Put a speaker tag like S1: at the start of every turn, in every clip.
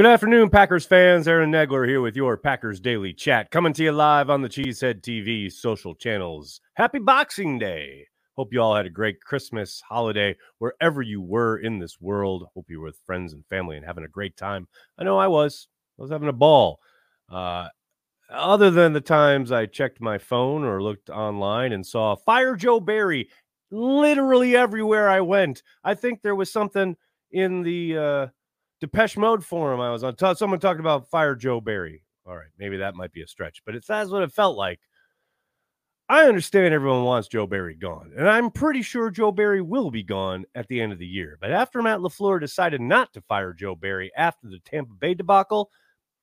S1: Good afternoon, Packers fans. Aaron Nagler here with your Packers Daily Chat, coming to you live on the Cheesehead TV social channels. Happy Boxing Day. Hope you all had a great Christmas holiday wherever you were in this world. Hope you were with friends and family and having a great time. I know I was. I was having a ball. Uh, other than the times I checked my phone or looked online and saw Fire Joe Barry literally everywhere I went. I think there was something in the uh, Depeche Mode forum I was on. T- someone talked about Fire Joe Barry. All right, maybe that might be a stretch, but it's that's what it felt like. I understand everyone wants Joe Barry gone, and I'm pretty sure Joe Barry will be gone at the end of the year. But after Matt LaFleur decided not to fire Joe Barry after the Tampa Bay debacle,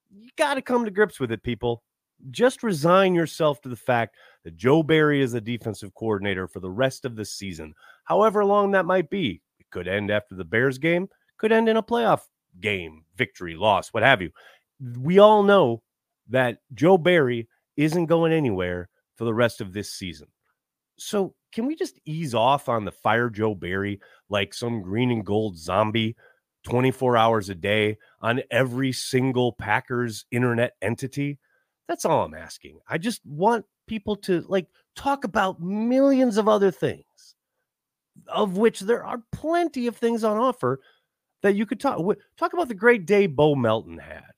S1: you got to come to grips with it, people. Just resign yourself to the fact that Joe Barry is the defensive coordinator for the rest of the season, however long that might be. It could end after the Bears game, could end in a playoff game, victory, loss, what have you. We all know that Joe Barry isn't going anywhere for the rest of this season. So, can we just ease off on the fire Joe Barry like some green and gold zombie 24 hours a day on every single Packers internet entity? That's all I'm asking. I just want people to like talk about millions of other things, of which there are plenty of things on offer that you could talk talk about the great day Bo Melton had,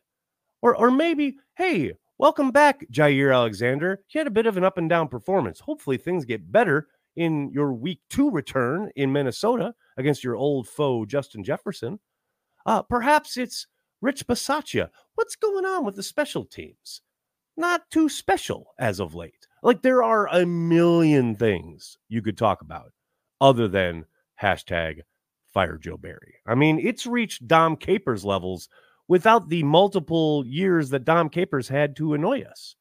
S1: or or maybe hey, welcome back, Jaire Alexander. He had a bit of an up and down performance. Hopefully things get better in your week two return in Minnesota against your old foe Justin Jefferson. Uh, perhaps it's Rich Bisaccia. What's going on with the special teams? Not too special as of late. Like there are a million things you could talk about other than hashtag fire Joe Barry. I mean, it's reached Dom Capers levels without the multiple years that Dom Capers had to annoy us.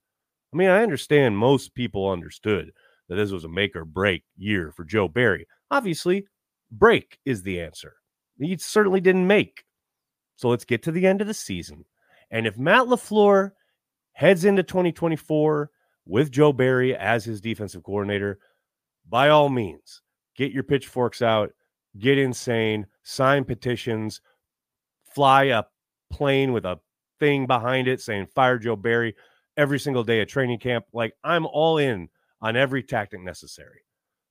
S1: I mean, I understand most people understood that this was a make or break year for Joe Barry. Obviously, break is the answer. He certainly didn't make. So let's get to the end of the season. And if Matt LaFleur heads into 2024 with Joe Barry as his defensive coordinator, by all means, get your pitchforks out get insane, sign petitions, fly a plane with a thing behind it saying fire Joe Barry every single day at training camp. Like I'm all in on every tactic necessary.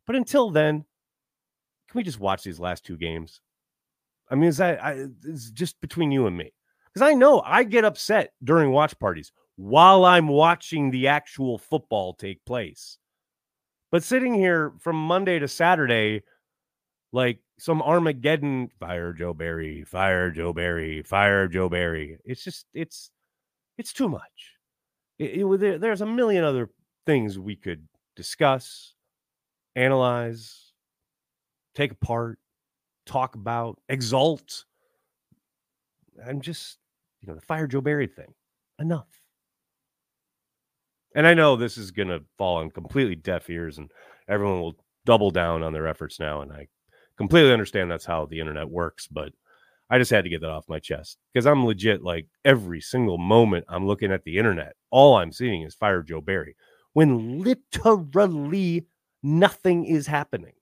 S1: But until then, can we just watch these last two games? I mean, is that I, it's just between you and me? Because I know I get upset during watch parties while I'm watching the actual football take place. But sitting here from Monday to Saturday, like some Armageddon fire Joe Barry, fire Joe Barry, fire Joe Barry. It's just it's it's too much. It, it, there's a million other things we could discuss, analyze, take apart, talk about, exalt. I'm just, you know, the fire Joe Barry thing. Enough. And I know this is going to fall on completely deaf ears and everyone will double down on their efforts now. And I completely understand that's how the internet works, but I just had to get that off my chest because I'm legit like every single moment I'm looking at the internet, all I'm seeing is fire Joe Barry when literally nothing is happening.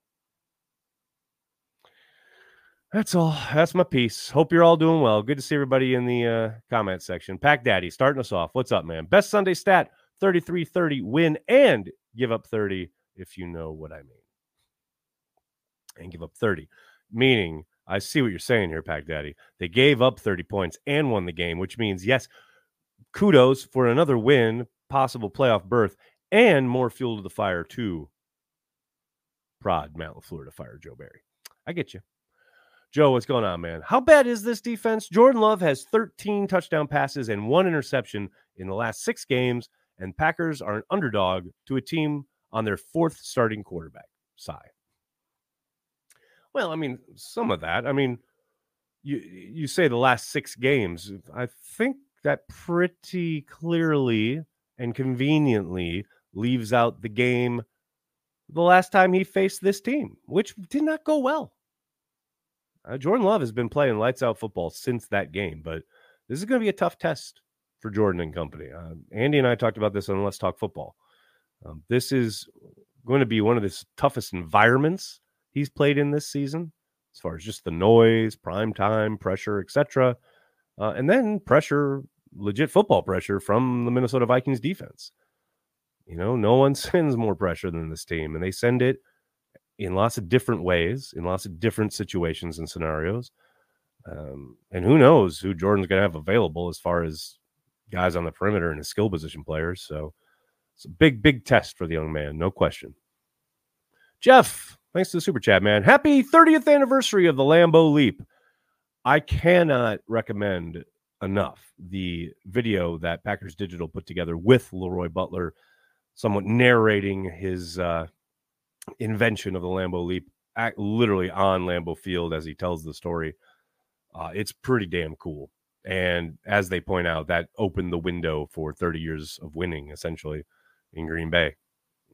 S1: That's all. That's my piece. Hope you're all doing well. Good to see everybody in the uh, comment section. Pack Daddy starting us off. What's up, man? Best Sunday stat 33 30 win and give up 30 if you know what I mean and give up 30. Meaning, I see what you're saying here, Pack Daddy. They gave up 30 points and won the game, which means, yes, kudos for another win, possible playoff berth, and more fuel to the fire to prod Matt LaFleur to fire Joe Barry. I get you. Joe, what's going on, man? How bad is this defense? Jordan Love has 13 touchdown passes and one interception in the last six games, and Packers are an underdog to a team on their fourth starting quarterback. Sigh. Well, I mean, some of that. I mean, you you say the last six games. I think that pretty clearly and conveniently leaves out the game the last time he faced this team, which did not go well. Uh, Jordan Love has been playing lights out football since that game, but this is going to be a tough test for Jordan and company. Uh, Andy and I talked about this on Let's Talk Football. Um, this is going to be one of the toughest environments he's played in this season, as far as just the noise, prime time, pressure, etc. uh, and then pressure, legit football pressure from the Minnesota Vikings defense. You know, no one sends more pressure than this team, and they send it in lots of different ways, in lots of different situations and scenarios. Um, and who knows who Jordan's going to have available as far as guys on the perimeter and his skill position players. So it's a big, big test for the young man, no question. Jeff, thanks to the super chat, man. Happy 30th anniversary of the Lambeau Leap. I cannot recommend enough the video that Packers Digital put together with LeRoy Butler, somewhat narrating his uh, invention of the Lambeau Leap, literally on Lambeau Field as he tells the story. Uh, it's pretty damn cool. And as they point out, that opened the window for 30 years of winning essentially in Green Bay.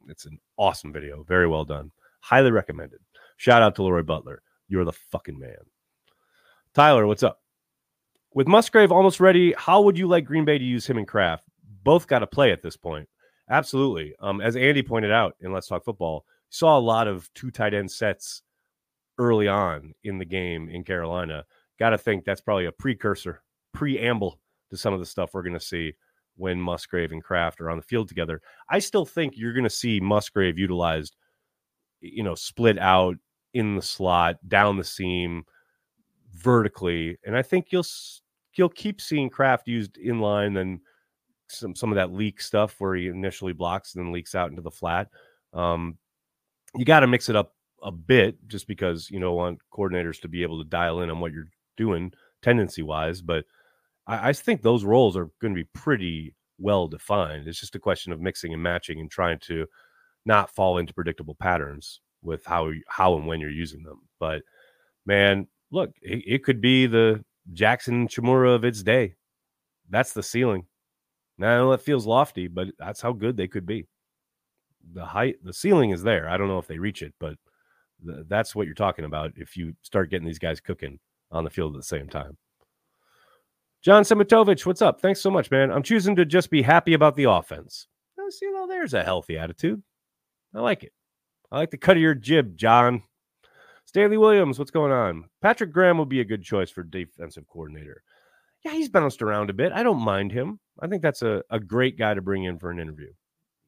S1: It's an awesome video. Very well done. Highly recommended. Shout out to LeRoy Butler. You're the fucking man. Tyler, what's up? With Musgrave almost ready, how would you like Green Bay to use him and Kraft? Both got to play at this point. Absolutely. Um, as Andy pointed out in Let's Talk Football, saw a lot of two tight end sets early on in the game in Carolina. Got to think that's probably a precursor, preamble to some of the stuff we're going to see when Musgrave and Kraft are on the field together. I still think you're going to see Musgrave utilized, you know, split out in the slot, down the seam, vertically, and I think you'll you'll keep seeing Kraft used in line, then some some of that leak stuff where he initially blocks and then leaks out into the flat. Um, you got to mix it up a bit just because you know want coordinators to be able to dial in on what you're doing tendency wise, but I, I think those roles are going to be pretty well defined. It's just a question of mixing and matching and trying to not fall into predictable patterns with how how and when you're using them. But man, look, it, it could be the Jackson Chimura of its day. That's the ceiling. Now it feels lofty, but that's how good they could be. The height, the ceiling is there. I don't know if they reach it, but th- that's what you're talking about if you start getting these guys cooking on the field at the same time. John Simitovich, what's up? Thanks so much, man. I'm choosing to just be happy about the offense. Oh, see, well, there's a healthy attitude. I like it. I like the cut of your jib, John. Stanley Williams, what's going on? Patrick Graham will be a good choice for defensive coordinator. Yeah, he's bounced around a bit. I don't mind him. I think that's a, a great guy to bring in for an interview.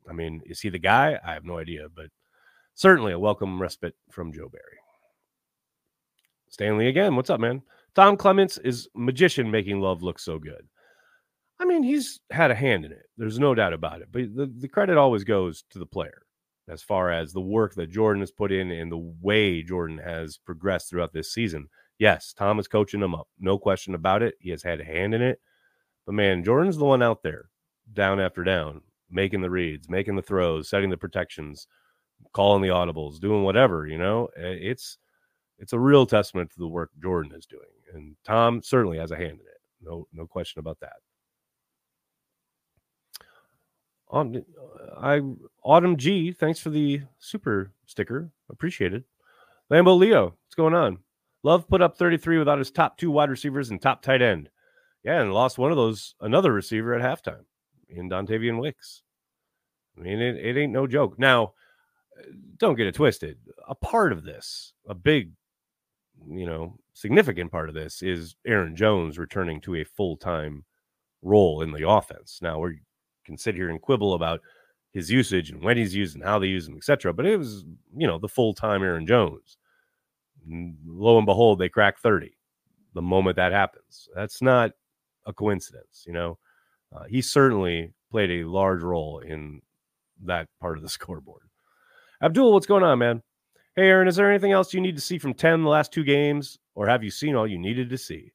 S1: I mean, is he the guy? I have no idea, but certainly a welcome respite from Joe Barry. Stanley again. What's up, man? Tom Clements is magician making love look so good. I mean, he's had a hand in it. There's no doubt about it. But the, the credit always goes to the player as far as the work that Jordan has put in and the way Jordan has progressed throughout this season. Yes, Tom is coaching him up. No question about it. He has had a hand in it. But man, Jordan's the one out there, down after down, making the reads, making the throws, setting the protections, calling the audibles, doing whatever, you know. It's it's a real testament to the work Jordan is doing. And Tom certainly has a hand in it. No, no question about that. On I Autumn G, thanks for the super sticker. Appreciated. Lambo Leo, what's going on? Love put up 33 without his top two wide receivers and top tight end. Yeah, and lost one of those, another receiver at halftime in Dontayvion Wicks. I mean, it, it ain't no joke. Now, don't get it twisted. A part of this, a big, you know, significant part of this is Aaron Jones returning to a full time role in the offense. Now, we're can sit here and quibble about his usage and when he's used and how they use him, etc. But it was, you know, the full time Aaron Jones. Lo and behold, they crack 30 the moment that happens. That's not a coincidence, you know. Uh, he certainly played a large role in that part of the scoreboard. Abdul, what's going on, man? Hey, Aaron, is there anything else you need to see from 10 the last two games, or have you seen all you needed to see?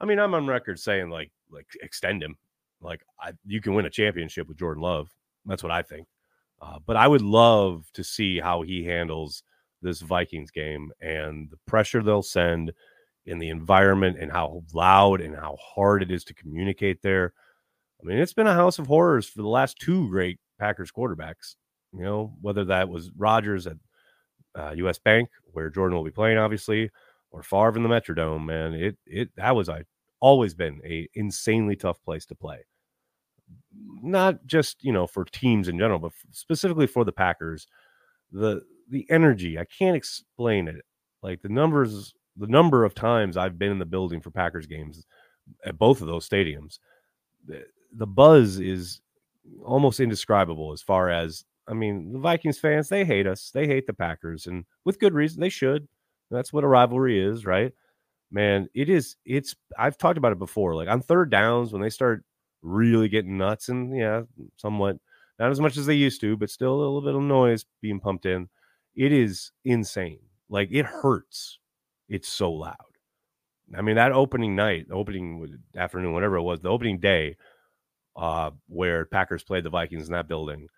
S1: I mean, I'm on record saying like like extend him. Like I, you can win a championship with Jordan Love. That's what I think. Uh, but I would love to see how he handles this Vikings game and the pressure they'll send in the environment and how loud and how hard it is to communicate there. I mean, it's been a house of horrors for the last two great Packers quarterbacks. You know, whether that was Rodgers at uh, U.S. Bank, where Jordan will be playing, obviously, or Favre in the Metrodome. Man, it it that was a always been a insanely tough place to play not just you know for teams in general, but specifically for the Packers, the the energy I can't explain it. Like the numbers, the number of times I've been in the building for Packers games, at both of those stadiums. The, the buzz is almost indescribable as far as I mean, the Vikings fans, they hate us. They hate the Packers, and with good reason. They should. That's what a rivalry is, right? Man, it is. It's. I've talked about it before. Like on third downs, when they start really getting nuts, and yeah, somewhat not as much as they used to, but still a little bit of noise being pumped in. It is insane. Like it hurts. It's so loud. I mean, that opening night, opening afternoon, whatever it was, the opening day, uh, where Packers played the Vikings in that building,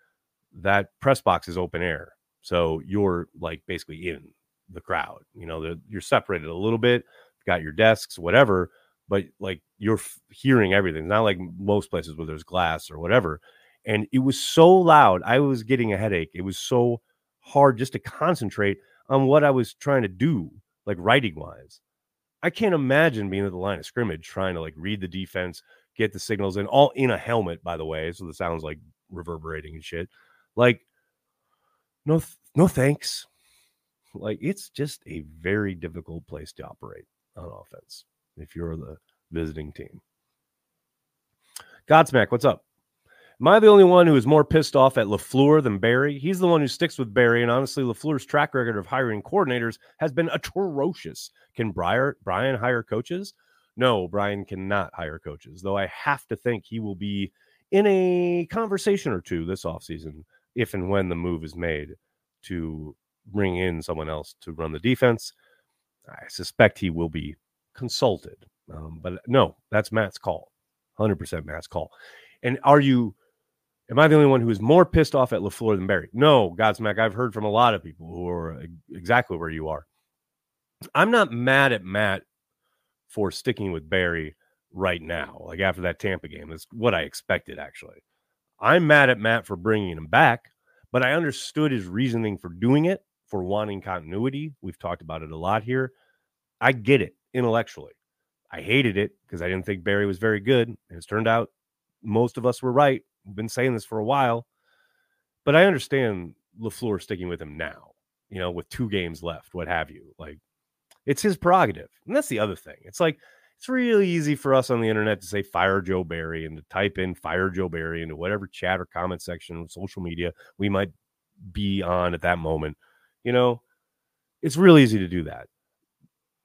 S1: that press box is open air. So you're like basically in the crowd. You know, you're separated a little bit, got your desks, whatever, but like you're f- hearing everything. Not like most places where there's glass or whatever. And it was so loud, I was getting a headache. It was so hard just to concentrate on what I was trying to do, like writing wise. I can't imagine being at the line of scrimmage trying to like read the defense, get the signals in, all in a helmet, by the way. So the sounds like reverberating and shit. Like, no, no thanks. Like, it's just a very difficult place to operate on offense if you're the visiting team. Godsmack, what's up? Am I the only one who is more pissed off at LaFleur than Barry? He's the one who sticks with Barry, and honestly, LaFleur's track record of hiring coordinators has been atrocious. Can Briar, Brian hire coaches? No, Brian cannot hire coaches, though I have to think he will be in a conversation or two this offseason if and when the move is made to bring in someone else to run the defense. I suspect he will be consulted. Um, but no, that's Matt's call. 100% Matt's call. And are you Am I the only one who is more pissed off at LaFleur than Barry? No, Godsmack. I've heard from a lot of people who are exactly where you are. I'm not mad at Matt for sticking with Barry right now, like after that Tampa game. That's what I expected, actually. I'm mad at Matt for bringing him back, but I understood his reasoning for doing it, for wanting continuity. We've talked about it a lot here. I get it intellectually. I hated it because I didn't think Barry was very good. And it's turned out most of us were right been saying this for a while, but I understand LaFleur sticking with him now, you know, with two games left, what have you. Like, it's his prerogative. And that's the other thing. It's like, it's really easy for us on the internet to say fire Joe Barry and to type in fire Joe Barry into whatever chat or comment section of social media we might be on at that moment. You know, it's real easy to do that.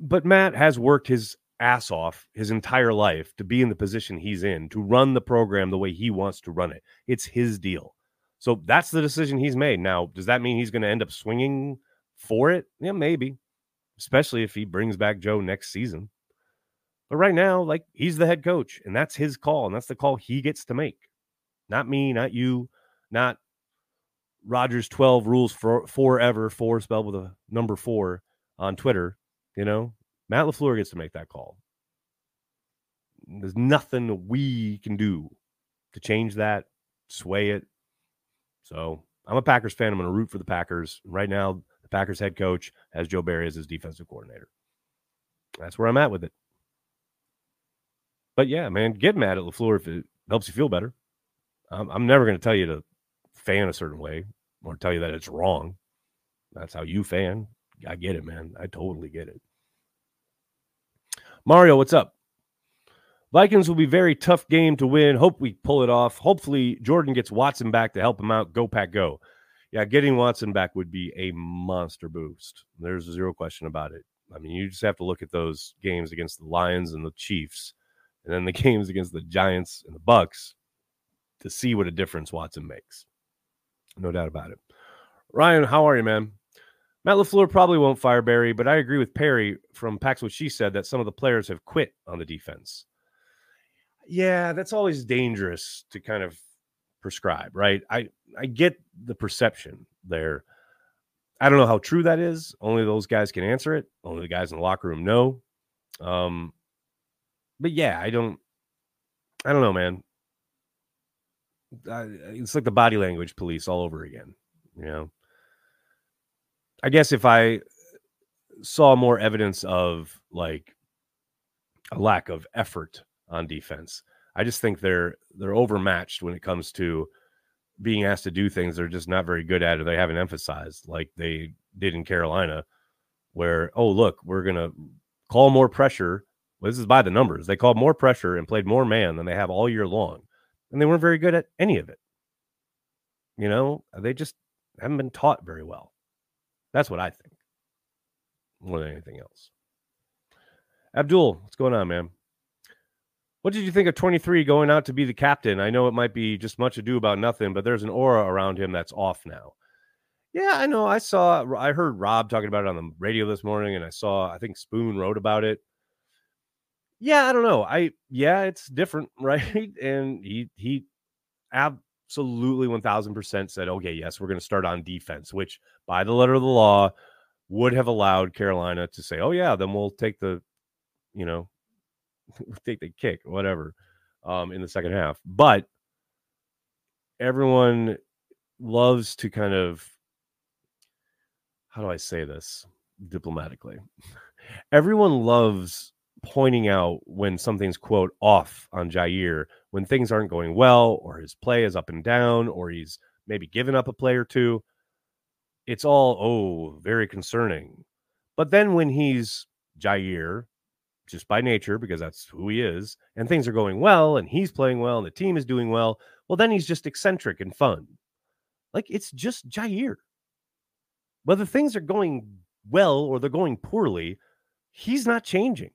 S1: But Matt has worked his ass off his entire life to be in the position he's in, to run the program the way he wants to run it. It's his deal. So that's the decision he's made. Now, does that mean he's going to end up swinging for it? Yeah, maybe, especially if he brings back Joe next season. But right now, like he's the head coach, and that's his call, and that's the call he gets to make. Not me, not you, not Rogers 12 rules for forever, four spelled with a number four on Twitter. You know, Matt LaFleur gets to make that call. There's nothing we can do to change that, sway it. So I'm a Packers fan. I'm going to root for the Packers. Right now, the Packers head coach has Joe Barry as his defensive coordinator. That's where I'm at with it. But yeah, man, get mad at LaFleur if it helps you feel better. I'm, I'm never going to tell you to fan a certain way or tell you that it's wrong. That's how you fan. I get it, man. I totally get it. Mario, what's up? Vikings will be very tough game to win. Hope we pull it off. Hopefully, Jordan gets Watson back to help him out. Go pack, go. Yeah, getting Watson back would be a monster boost. There's zero question about it. I mean, you just have to look at those games against the Lions and the Chiefs, and then the games against the Giants and the Bucs to see what a difference Watson makes. No doubt about it. Ryan, how are you, man? Matt LaFleur probably won't fire Barry, but I agree with Perry from Pax what she said that some of the players have quit on the defense. Yeah, that's always dangerous to kind of prescribe, right? I I get the perception there. I don't know how true that is. Only those guys can answer it. Only the guys in the locker room know. Um, but yeah, I don't. I don't know, man. I, it's like the body language police all over again. You know, I guess if I saw more evidence of like a lack of effort on defense, I just think they're they're overmatched when it comes to being asked to do things they're just not very good at or they haven't emphasized like they did in Carolina where oh look, we're to call more pressure Well, this is by the numbers. They called more pressure and played more man than they have all year long. And they weren't very good at any of it. You know, they just haven't been taught very well. That's what I think more than anything else. Abdul, what's going on, man? What did you think of 23 going out to be the captain? I know it might be just much ado about nothing, but there's an aura around him that's off now. Yeah, I know. I saw, I heard Rob talking about it on the radio this morning, and I saw, I think Spoon wrote about it. Yeah, I don't know. I, yeah, it's different, right? And he, he absolutely 1000% said, okay, yes, we're going to start on defense, which by the letter of the law would have allowed Carolina to say, oh, yeah, then we'll take the, you know, take the kick, whatever, um, in the second half. But everyone loves to kind of how do I say this diplomatically? Everyone loves pointing out when something's quote off on Jaire, when things aren't going well or his play is up and down or he's maybe given up a play or two. It's all oh very concerning. But then when he's Jaire, just by nature, because that's who he is, and things are going well, and he's playing well, and the team is doing well, well, then he's just eccentric and fun. Like it's just Jaire. Whether things are going well or they're going poorly, he's not changing.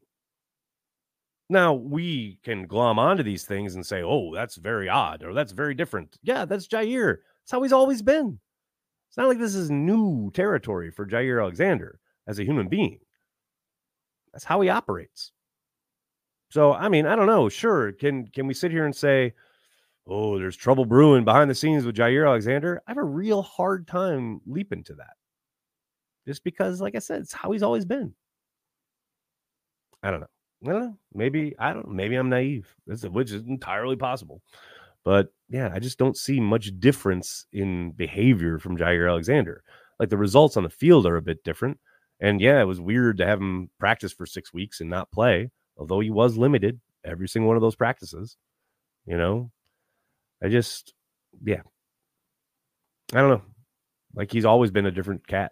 S1: Now, we can glom onto these things and say, oh, that's very odd or that's very different. Yeah, that's Jaire. That's how he's always been. It's not like this is new territory for Jaire Alexander as a human being. That's how he operates. So, I mean, I don't know. Sure, can can we sit here and say, "Oh, there's trouble brewing behind the scenes with Jaire Alexander"? I have a real hard time leaping to that, just because, like I said, it's how he's always been. I don't know. Know. Maybe I don't. Maybe I'm naive. which is entirely possible. But yeah, I just don't see much difference in behavior from Jaire Alexander. Like the results on the field are a bit different. And yeah, it was weird to have him practice for six weeks and not play, although he was limited every single one of those practices. You know, I just, yeah, I don't know. Like he's always been a different cat,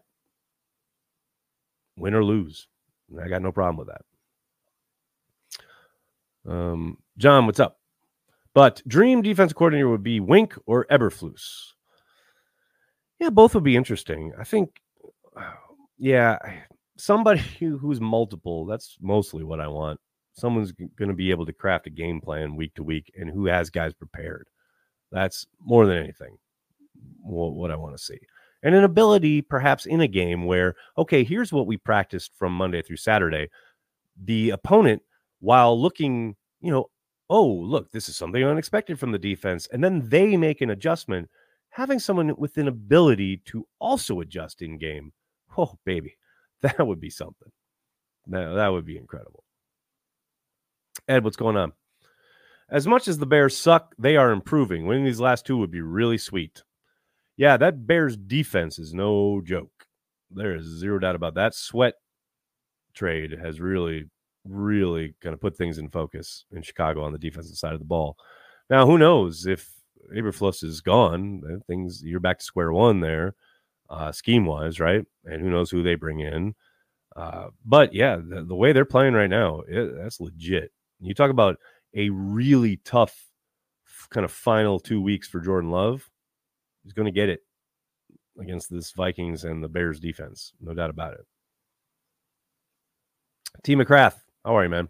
S1: win or lose. I got no problem with that. Um, John, what's up? But dream defense coordinator would be Wink or Eberflus. Yeah, both would be interesting. I think yeah, somebody who's multiple. That's mostly what I want. Someone's going to be able to craft a game plan week to week and who has guys prepared. That's more than anything what I want to see. And an ability, perhaps in a game where, okay, here's what we practiced from Monday through Saturday. The opponent, while looking, you know, oh, look, this is something unexpected from the defense, and then they make an adjustment, having someone with an ability to also adjust in game Oh, baby, that would be something. That, that would be incredible. Ed, what's going on? As much as the Bears suck, they are improving. Winning these last two would be really sweet. Yeah, that Bears defense is no joke. There is zero doubt about that. Sweat trade has really, really kind of put things in focus in Chicago on the defensive side of the ball. Now, who knows if Eberflus is gone? Things you're back to square one there uh, scheme wise, right? And who knows who they bring in. Uh, but yeah, the, the, way they're playing right now, it, that's legit. You talk about a really tough kind of final two weeks for Jordan Love. He's going to get it against this Vikings and the Bears defense, no doubt about it. T. McCrath, how are you, man?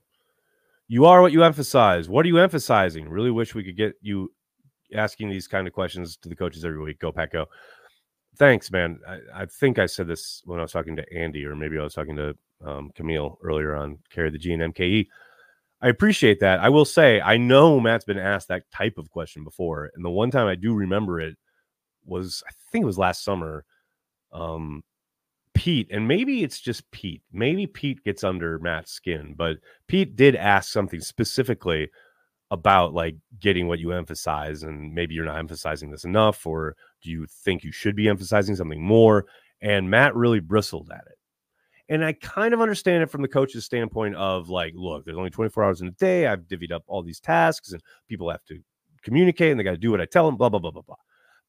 S1: You are what you emphasize. What are you emphasizing? Really wish we could get you asking these kind of questions to the coaches every week. Go Pack Go thanks, man. I, I, think I said this when I was talking to Andy, or maybe I was talking to um, Camille earlier on Carry the G and MKE. I appreciate that. I will say, I know Matt's been asked that type of question before. And the one time I do remember it was, I think it was last summer. Um, Pete, and maybe it's just Pete. Maybe Pete gets under Matt's skin, but Pete did ask something specifically about like getting what you emphasize and maybe you're not emphasizing this enough or do you think you should be emphasizing something more? And matt really bristled at it. And i kind of understand it from the coach's standpoint of like look there's only 24 hours in a day. I've divvied up all these tasks and people have to communicate and they got to do what i tell them blah blah blah blah blah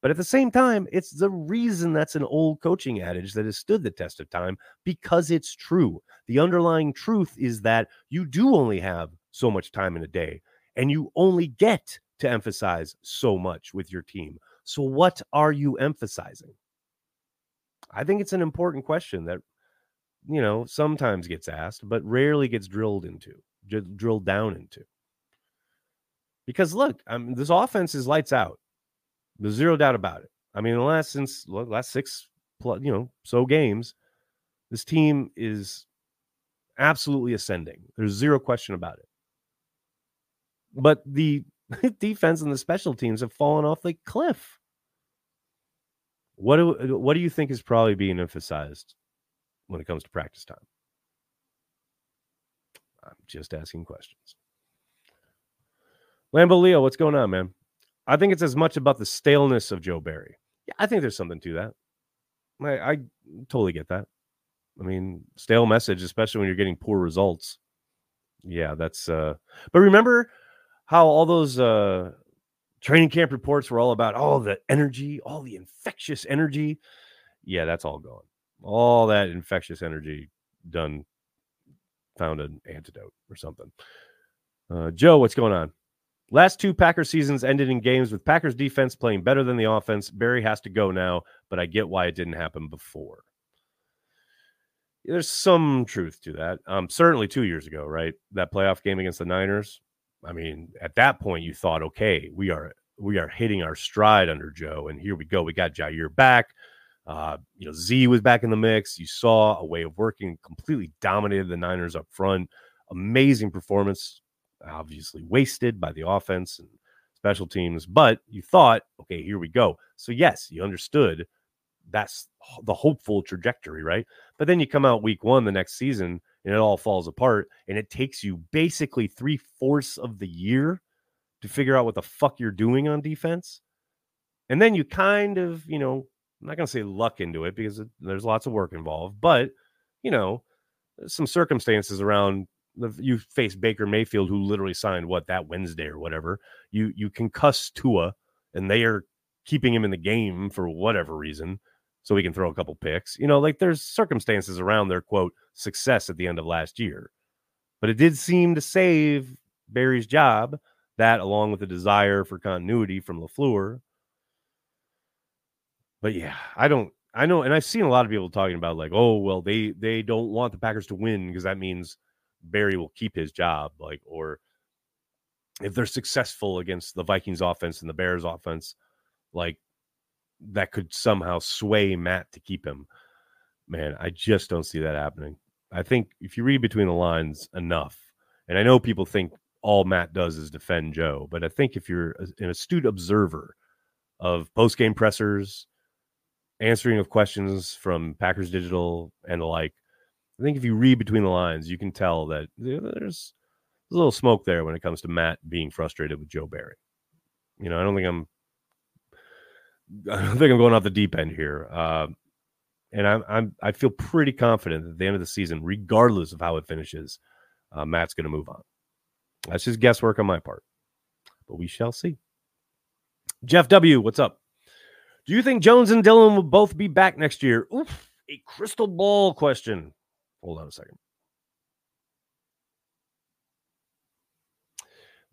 S1: But at the same time, it's the reason that's an old coaching adage that has stood the test of time because it's true. The underlying truth is that you do only have so much time in a day and you only get to emphasize so much with your team. So, what are you emphasizing? I think it's an important question that, you know, sometimes gets asked, but rarely gets drilled into, drilled down into. Because look, I mean, this offense is lights out. There's zero doubt about it. I mean, the last since last six, plus, you know, so games, this team is absolutely ascending. There's zero question about it. But the defense and the special teams have fallen off the cliff. What do uh, what do you think is probably being emphasized when it comes to practice time? I'm just asking questions. Lambo Leo, what's going on, man? I think it's as much about the staleness of Joe Barry. Yeah, I think there's something to that. I, I totally get that. I mean, stale message, especially when you're getting poor results. Yeah, that's uh but remember how all those uh training camp reports were all about all the energy, all the infectious energy. Yeah, that's all gone. All that infectious energy done found an antidote or something. Uh, Joe, what's going on? Last two Packers seasons ended in games with Packers defense playing better than the offense. Barry has to go now, but I get why it didn't happen before. There's some truth to that. Um, certainly two years ago, right? That playoff game against the Niners. I mean, at that point, you thought, okay, we are we are hitting our stride under Joe, and here we go. We got Jaire back. Uh, you know, Z was back in the mix. You saw a way of working, completely dominated the Niners up front. Amazing performance obviously wasted by the offense and special teams, but you thought, okay, here we go. So, yes, you understood that's the hopeful trajectory, right? But then you come out week one the next season and it all falls apart, and it takes you basically three fourths of the year to figure out what the fuck you're doing on defense. And then you kind of, you know, I'm not going to say luck into it because it, there's lots of work involved, but, you know, some circumstances around you face Baker Mayfield, who literally signed what that Wednesday or whatever. You you concuss Tua, and they are keeping him in the game for whatever reason, so he can throw a couple picks. You know, like there's circumstances around their quote success at the end of last year, but it did seem to save Barry's job. That, along with the desire for continuity from LaFleur. But yeah, I don't. I know, and I've seen a lot of people talking about like, oh well, they they don't want the Packers to win because that means Barry will keep his job, like, or if they're successful against the Vikings offense and the Bears offense, like that could somehow sway Matt to keep him. Man, I just don't see that happening. I think if you read between the lines enough, and I know people think all Matt does is defend Joe, but I think if you're an astute observer of post game pressers, answering of questions from Packers Digital and the like, I think if you read between the lines, you can tell that there's a little smoke there when it comes to Matt being frustrated with Joe Barry. You know, I don't think I'm, I don't think I'm going off the deep end here. Uh, and I'm, I'm, I feel pretty confident that at the end of the season, regardless of how it finishes, uh, Matt's going to move on. That's just guesswork on my part, but we shall see. Jeff W, what's up? Do you think Jones and Dillon will both be back next year? Oof, a crystal ball question. Hold on a second.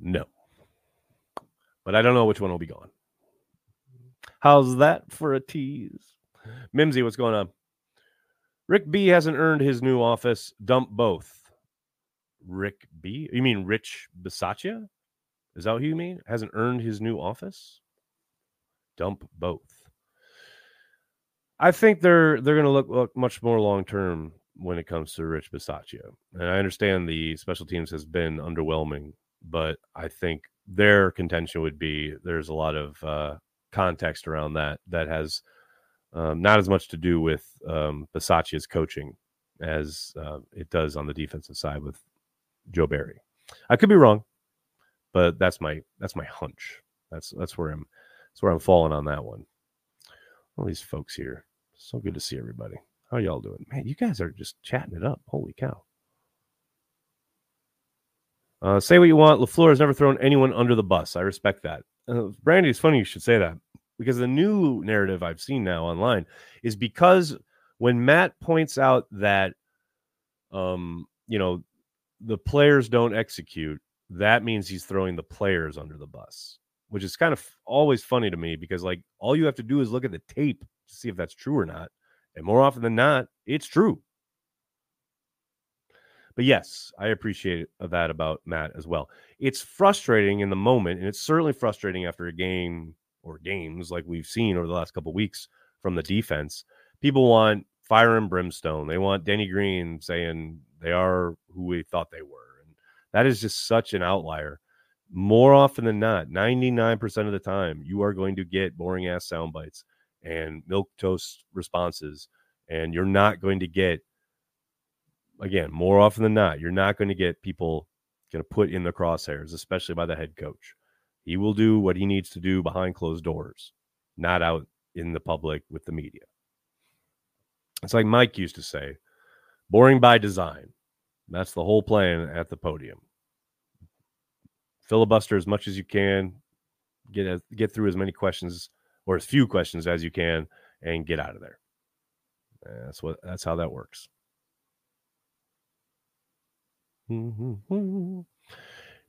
S1: No. But I don't know which one will be gone. How's that for a tease? Mimsy, what's going on? Rick B hasn't earned his new office. Dump both. Rick B? You mean Rich Bisaccia? Is that what you mean? Hasn't earned his new office? Dump both. I think they're they're going to look, look much more long term when it comes to Rich Bisaccia. And I understand the special teams has been underwhelming, but I think their contention would be there's a lot of uh, context around that that has um, not as much to do with um, Bisaccia's coaching as uh, it does on the defensive side with Joe Barry. I could be wrong, but that's my that's my hunch. That's that's where I'm that's where I'm falling on that one. All these folks here. So good to see everybody. How y'all doing? Man, you guys are just chatting it up. Holy cow. Uh, say what you want. LaFleur has never thrown anyone under the bus. I respect that. Uh, Brandy, it's funny you should say that because the new narrative I've seen now online is because when Matt points out that um you know the players don't execute, that means he's throwing the players under the bus, which is kind of always funny to me because like all you have to do is look at the tape to see if that's true or not. And more often than not, it's true. But yes, I appreciate uh, that about Matt as well. It's frustrating in the moment, and it's certainly frustrating after a game or games like we've seen over the last couple weeks from the defense. People want fire and brimstone. They want Denny Green saying they are who we thought they were. And that is just such an outlier. More often than not, 99% of the time, you are going to get boring ass sound bites and milk toast responses. And you're not going to get, again, more often than not, you're not going to get people going to put in the crosshairs, especially by the head coach. He will do what he needs to do behind closed doors, not out in the public with the media. It's like Mike used to say boring by design. That's the whole plan at the podium. Filibuster as much as you can, get a, get through as many questions or as few questions as you can, and get out of there. That's what. That's how that works. Mm-hmm.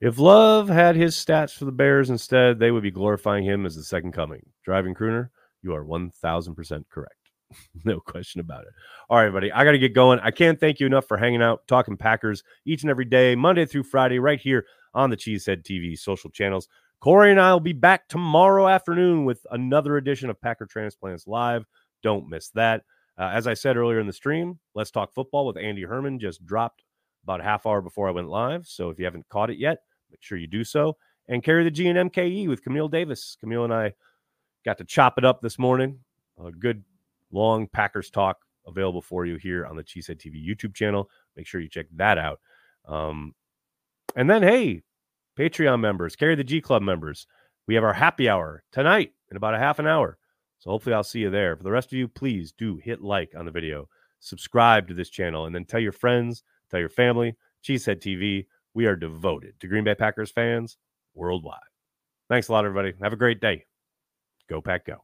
S1: If Love had his stats for the Bears instead, they would be glorifying him as the second coming. Driving crooner, you are 1000% correct. no question about it. All right, buddy. I got to get going. I can't thank you enough for hanging out, talking Packers each and every day, Monday through Friday, right here on the Cheesehead TV social channels. Corey and I will be back tomorrow afternoon with another edition of Packer Transplants Live. Don't miss that. Uh, as I said earlier in the stream, Let's Talk Football with Andy Herman just dropped about a half hour before I went live. So if you haven't caught it yet, Make sure you do so. And carry the G and MKE with Camille Davis. Camille and I got to chop it up this morning. A good long Packers talk available for you here on the Cheesehead TV YouTube channel. Make sure you check that out. Um, and then, hey, Patreon members, carry the G Club members, we have our happy hour tonight in about a half an hour. So hopefully I'll see you there. For the rest of you, please do hit like on the video, subscribe to this channel, and then tell your friends, tell your family, Cheesehead TV. We are devoted to Green Bay Packers fans worldwide. Thanks a lot, everybody. Have a great day. Go, Pack, go.